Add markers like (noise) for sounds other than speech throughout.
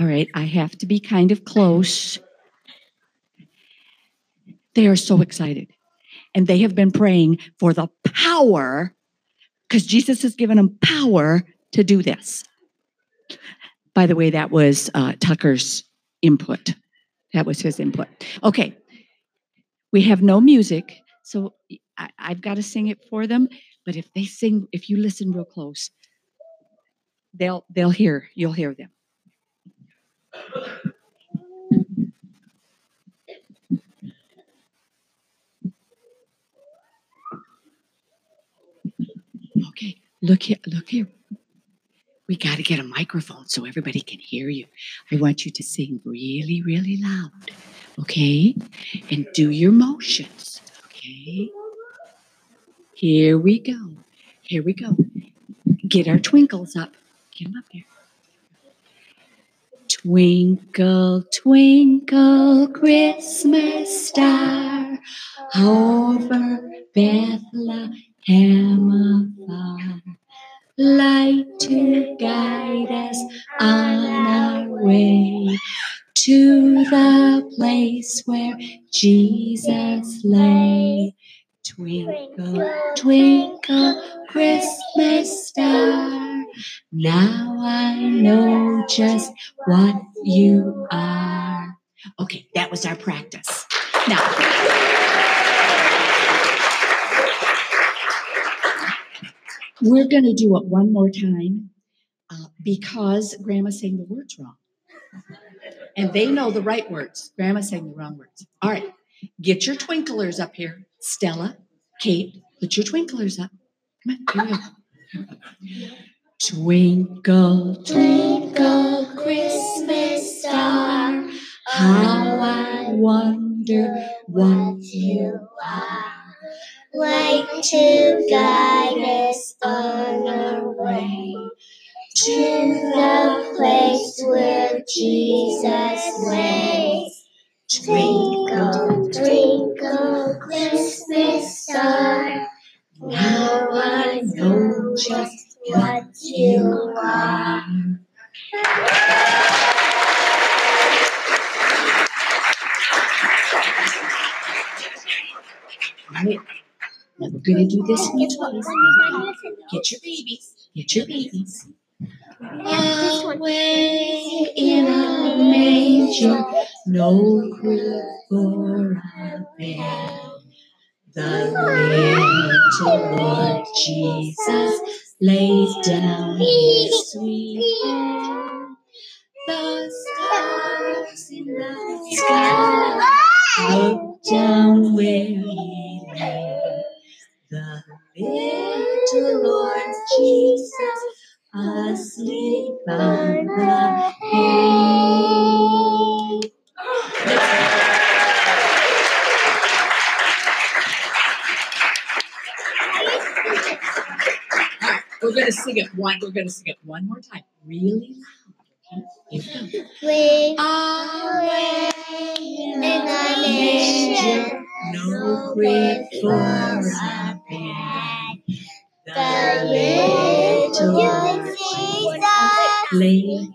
All right, I have to be kind of close. They are so excited. And they have been praying for the power, because Jesus has given them power to do this. By the way, that was uh, Tucker's input. That was his input. Okay, we have no music, so I, I've got to sing it for them. But if they sing, if you listen real close, they'll they'll hear. You'll hear them. Okay, look here, look here. We got to get a microphone so everybody can hear you. I want you to sing really, really loud, okay? And do your motions, okay? Here we go. Here we go. Get our twinkles up. Get them up here. Twinkle, twinkle, Christmas star over Bethlehem. Light to guide us on our way to the place where Jesus lay. Twinkle, twinkle, Christmas star. Now I know just what you are. Okay, that was our practice. Now, we're going to do it one more time uh, because Grandma saying the words wrong. And they know the right words. Grandma saying the wrong words. All right, get your twinklers up here. Stella, Kate, put your twinklers up. Come on, here we go. Twinkle, twinkle, Christmas star, how I wonder what you are. Light to guide Jesus lays. Twinkle, twinkle, Christmas star. Now I know just what you are. Right. We're going to do this in twice. Get your babies. Get your babies. Away in a manger, no crib for a bed. The little Lord Jesus lays down his sweet head. The stars in the sky look down where he lay. The little Lord Jesus asleep on the hay. We're gonna sing it one. We're gonna sing it one more time, really loud. Okay? We. Away in a manger, no crib for a bed. the little Lord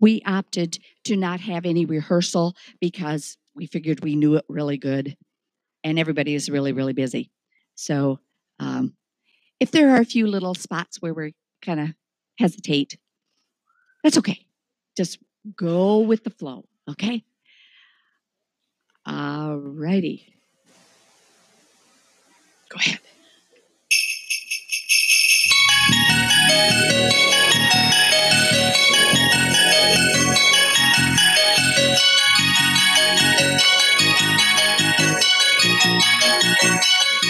we opted to not have any rehearsal because we figured we knew it really good and everybody is really, really busy. So um, if there are a few little spots where we kind of hesitate, that's okay. Just go with the flow, okay? All righty. Go ahead.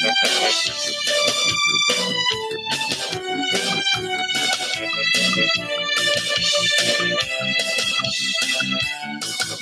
Thank (laughs) you.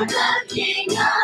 The king of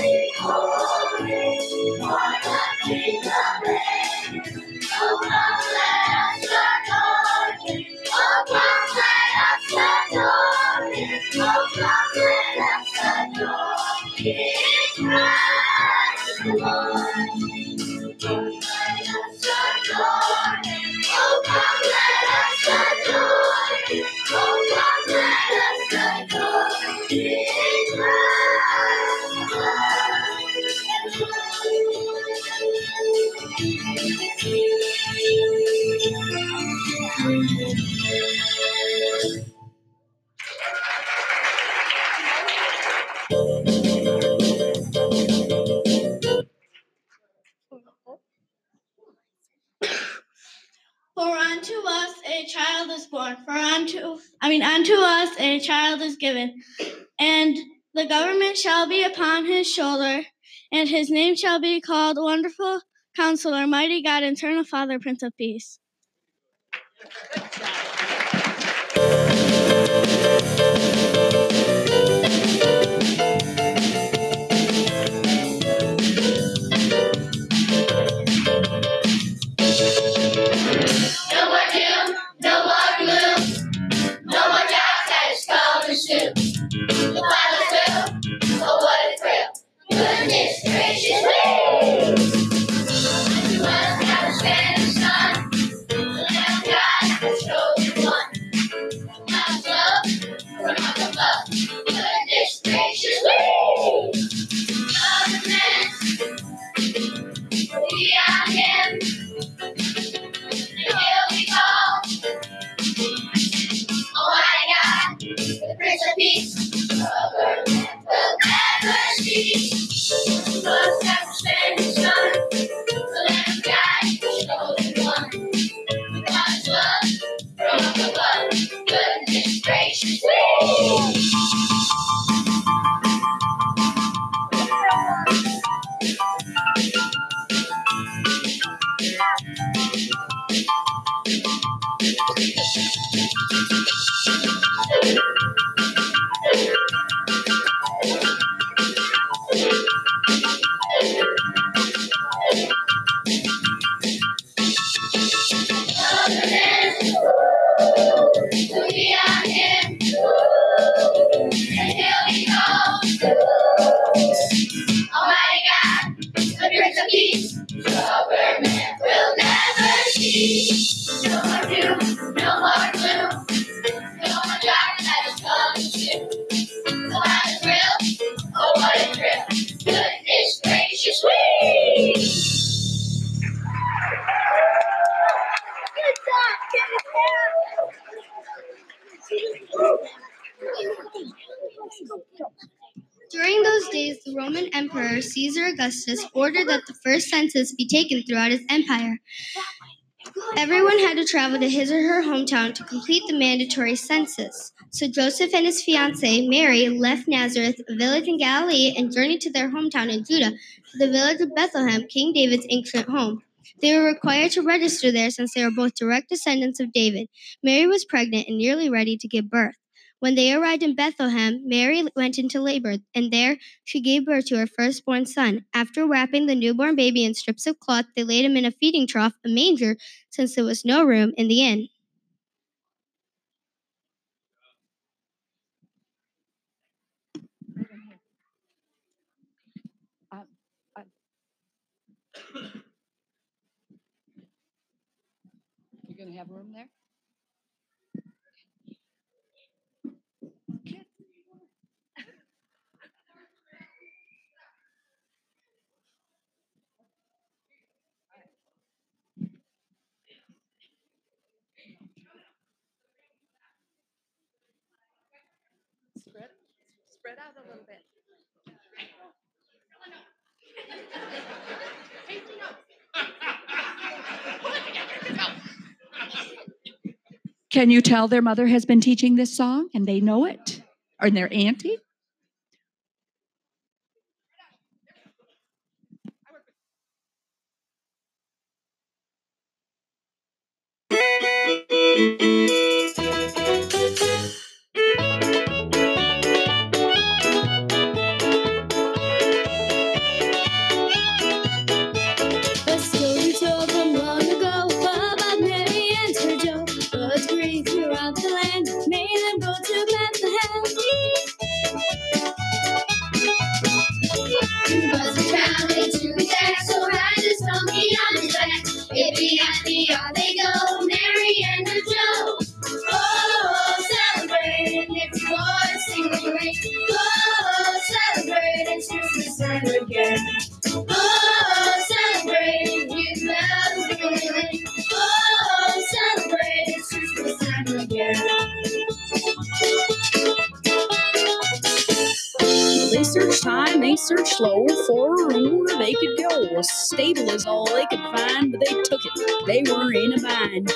Holy, holy, holy, Lord of Kings, Counselor, Mighty God, Eternal Father, Prince of Peace. Augustus ordered that the first census be taken throughout his empire. Everyone had to travel to his or her hometown to complete the mandatory census. So Joseph and his fiancee, Mary, left Nazareth, a village in Galilee, and journeyed to their hometown in Judah, to the village of Bethlehem, King David's ancient home. They were required to register there since they were both direct descendants of David. Mary was pregnant and nearly ready to give birth. When they arrived in Bethlehem, Mary went into labor, and there she gave birth to her firstborn son. After wrapping the newborn baby in strips of cloth, they laid him in a feeding trough, a manger, since there was no room in the inn. (coughs) You're gonna have room there? Spread out a little bit. Can you tell their mother has been teaching this song and they know it? Or their auntie? Searched low for a room where they could go. A stable is all they could find, but they took it. They were in a bind.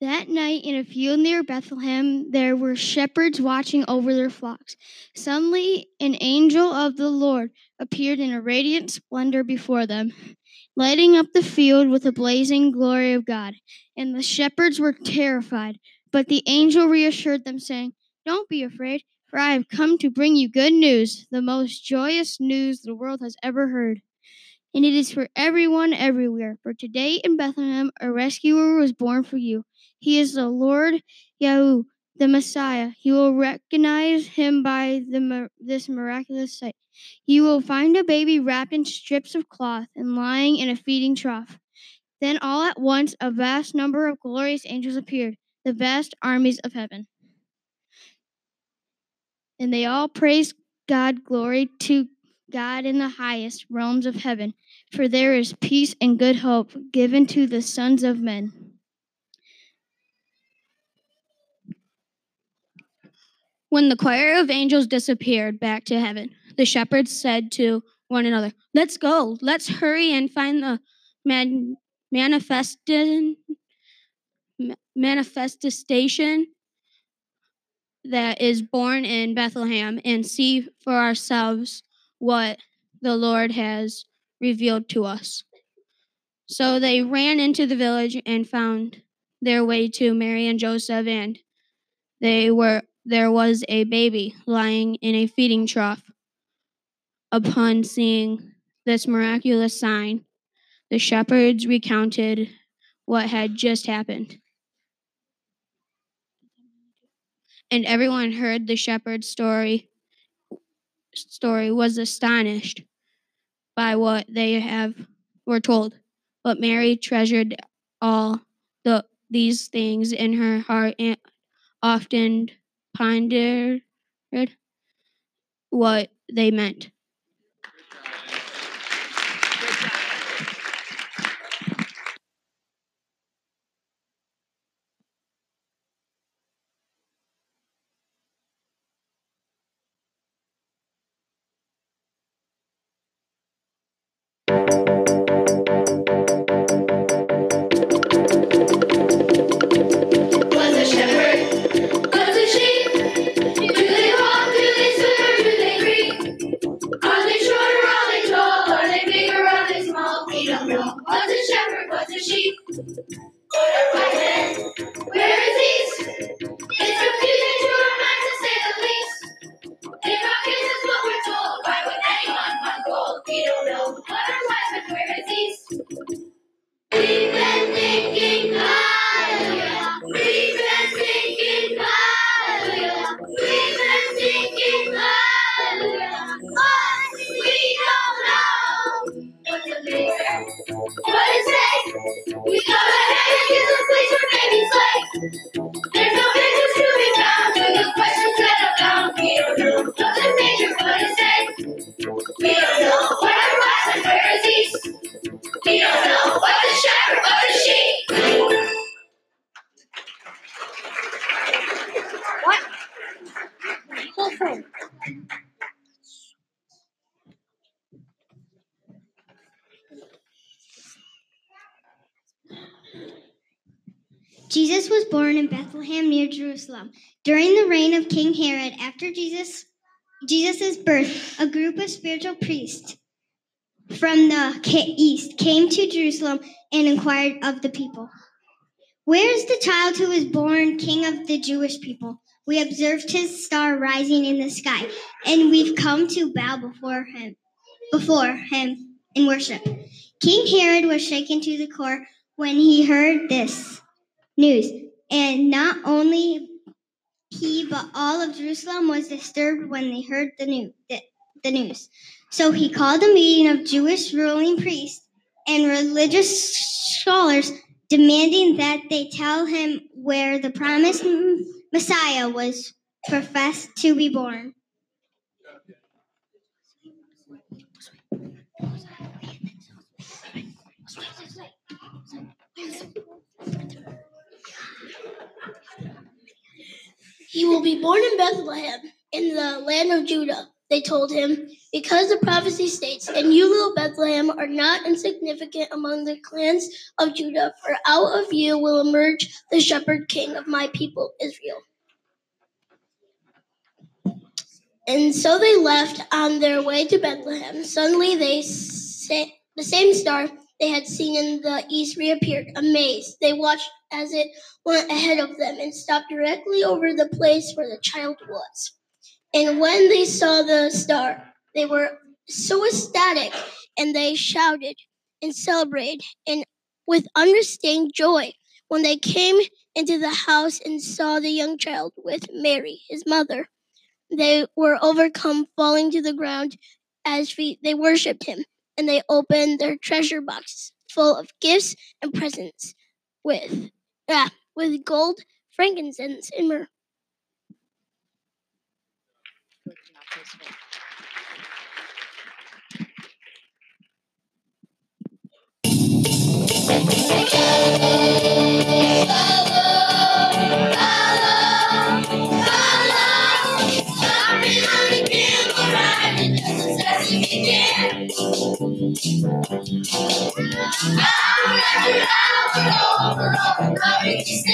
That night, in a field near Bethlehem, there were shepherds watching over their flocks. Suddenly, an angel of the Lord appeared in a radiant splendor before them, lighting up the field with the blazing glory of God. And the shepherds were terrified. But the angel reassured them, saying, Don't be afraid, for I have come to bring you good news, the most joyous news the world has ever heard. And it is for everyone everywhere. For today in Bethlehem, a rescuer was born for you. He is the Lord Yahweh, the Messiah. You will recognize him by the, this miraculous sight. He will find a baby wrapped in strips of cloth and lying in a feeding trough. Then all at once a vast number of glorious angels appeared, the vast armies of heaven. And they all praised God, glory to God in the highest realms of heaven, for there is peace and good hope given to the sons of men. When the choir of angels disappeared back to heaven, the shepherds said to one another, Let's go, let's hurry and find the man- manifested, ma- manifestation that is born in Bethlehem and see for ourselves what the Lord has revealed to us. So they ran into the village and found their way to Mary and Joseph, and they were there was a baby lying in a feeding trough. Upon seeing this miraculous sign, the shepherds recounted what had just happened. And everyone heard the shepherd's story story was astonished by what they have were told. But Mary treasured all the these things in her heart and often pondered what they meant. Jesus was born in Bethlehem near Jerusalem. During the reign of King Herod, after Jesus Jesus' birth, a group of spiritual priests from the east came to Jerusalem and inquired of the people, Where is the child who was born king of the Jewish people? We observed his star rising in the sky, and we've come to bow before him before him in worship. King Herod was shaken to the core when he heard this news, and not only he but all of Jerusalem was disturbed when they heard the news. The, the news. So he called a meeting of Jewish ruling priests and religious scholars, demanding that they tell him where the promised Messiah was professed to be born. He will be born in Bethlehem, in the land of Judah, they told him, because the prophecy states, And you, little Bethlehem, are not insignificant among the clans of Judah, for out of you will emerge the shepherd king of my people, Israel. And so they left on their way to Bethlehem. Suddenly, they sa- the same star they had seen in the east reappeared. Amazed, they watched as it went ahead of them and stopped directly over the place where the child was. And when they saw the star, they were so ecstatic and they shouted and celebrated and with unrestrained joy when they came into the house and saw the young child with Mary, his mother. They were overcome, falling to the ground as feet. They worshipped him, and they opened their treasure boxes full of gifts and presents with ah, with gold, frankincense, and myrrh. Just.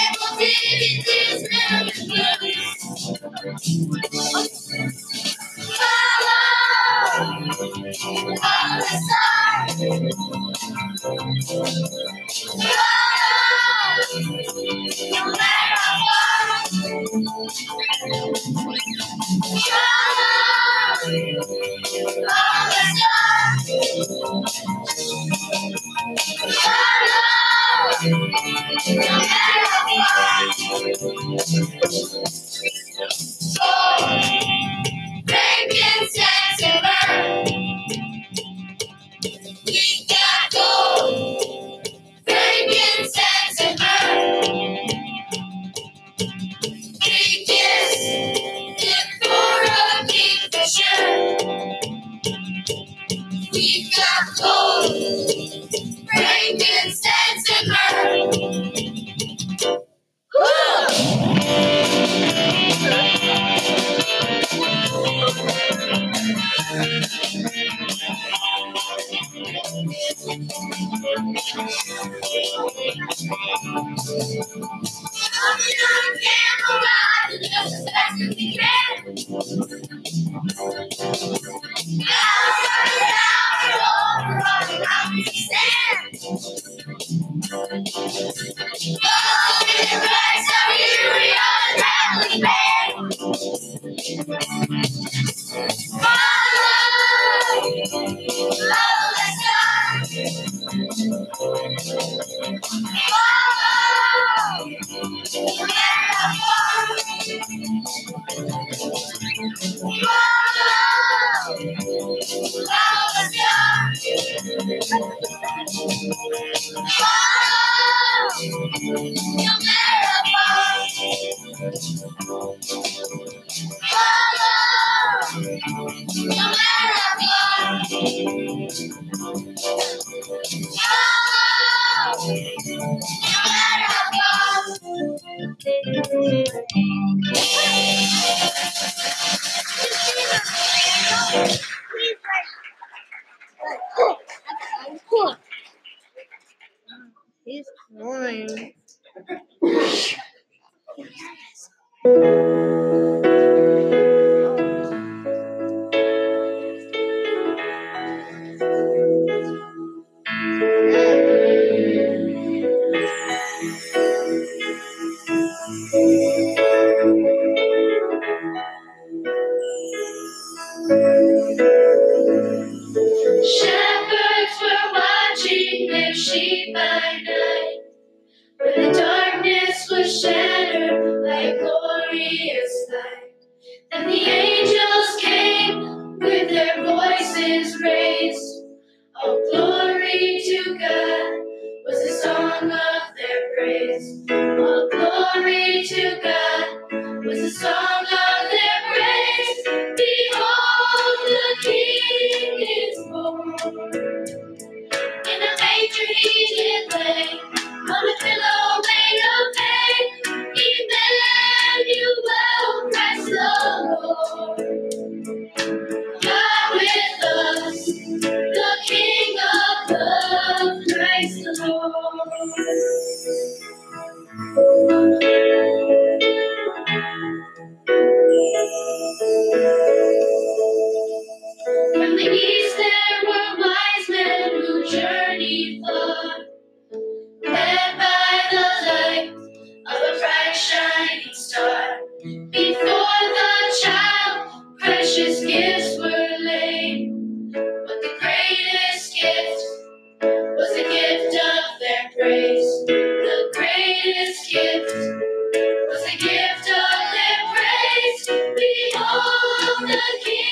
Bye. praise. All glory to God was the song of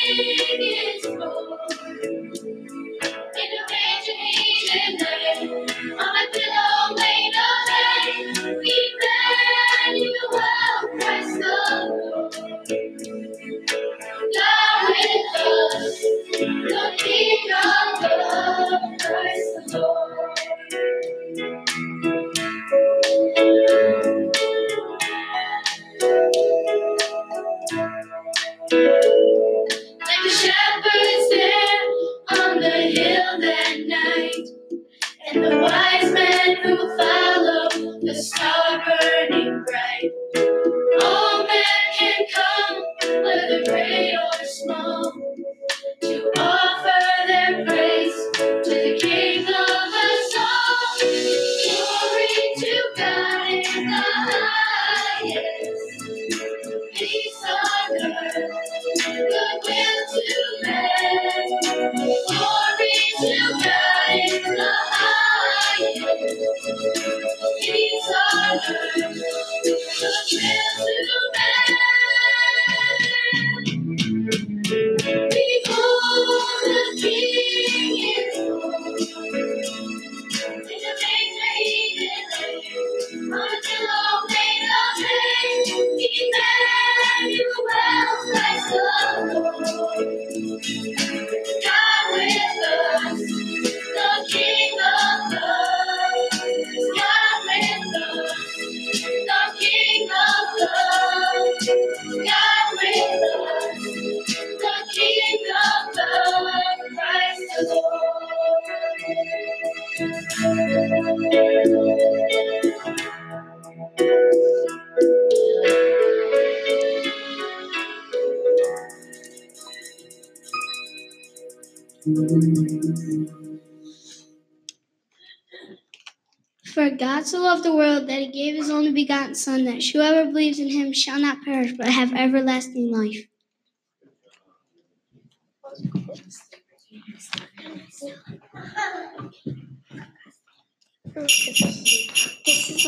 Thank you. begotten Son, that whoever believes in him shall not perish, but have everlasting life. This is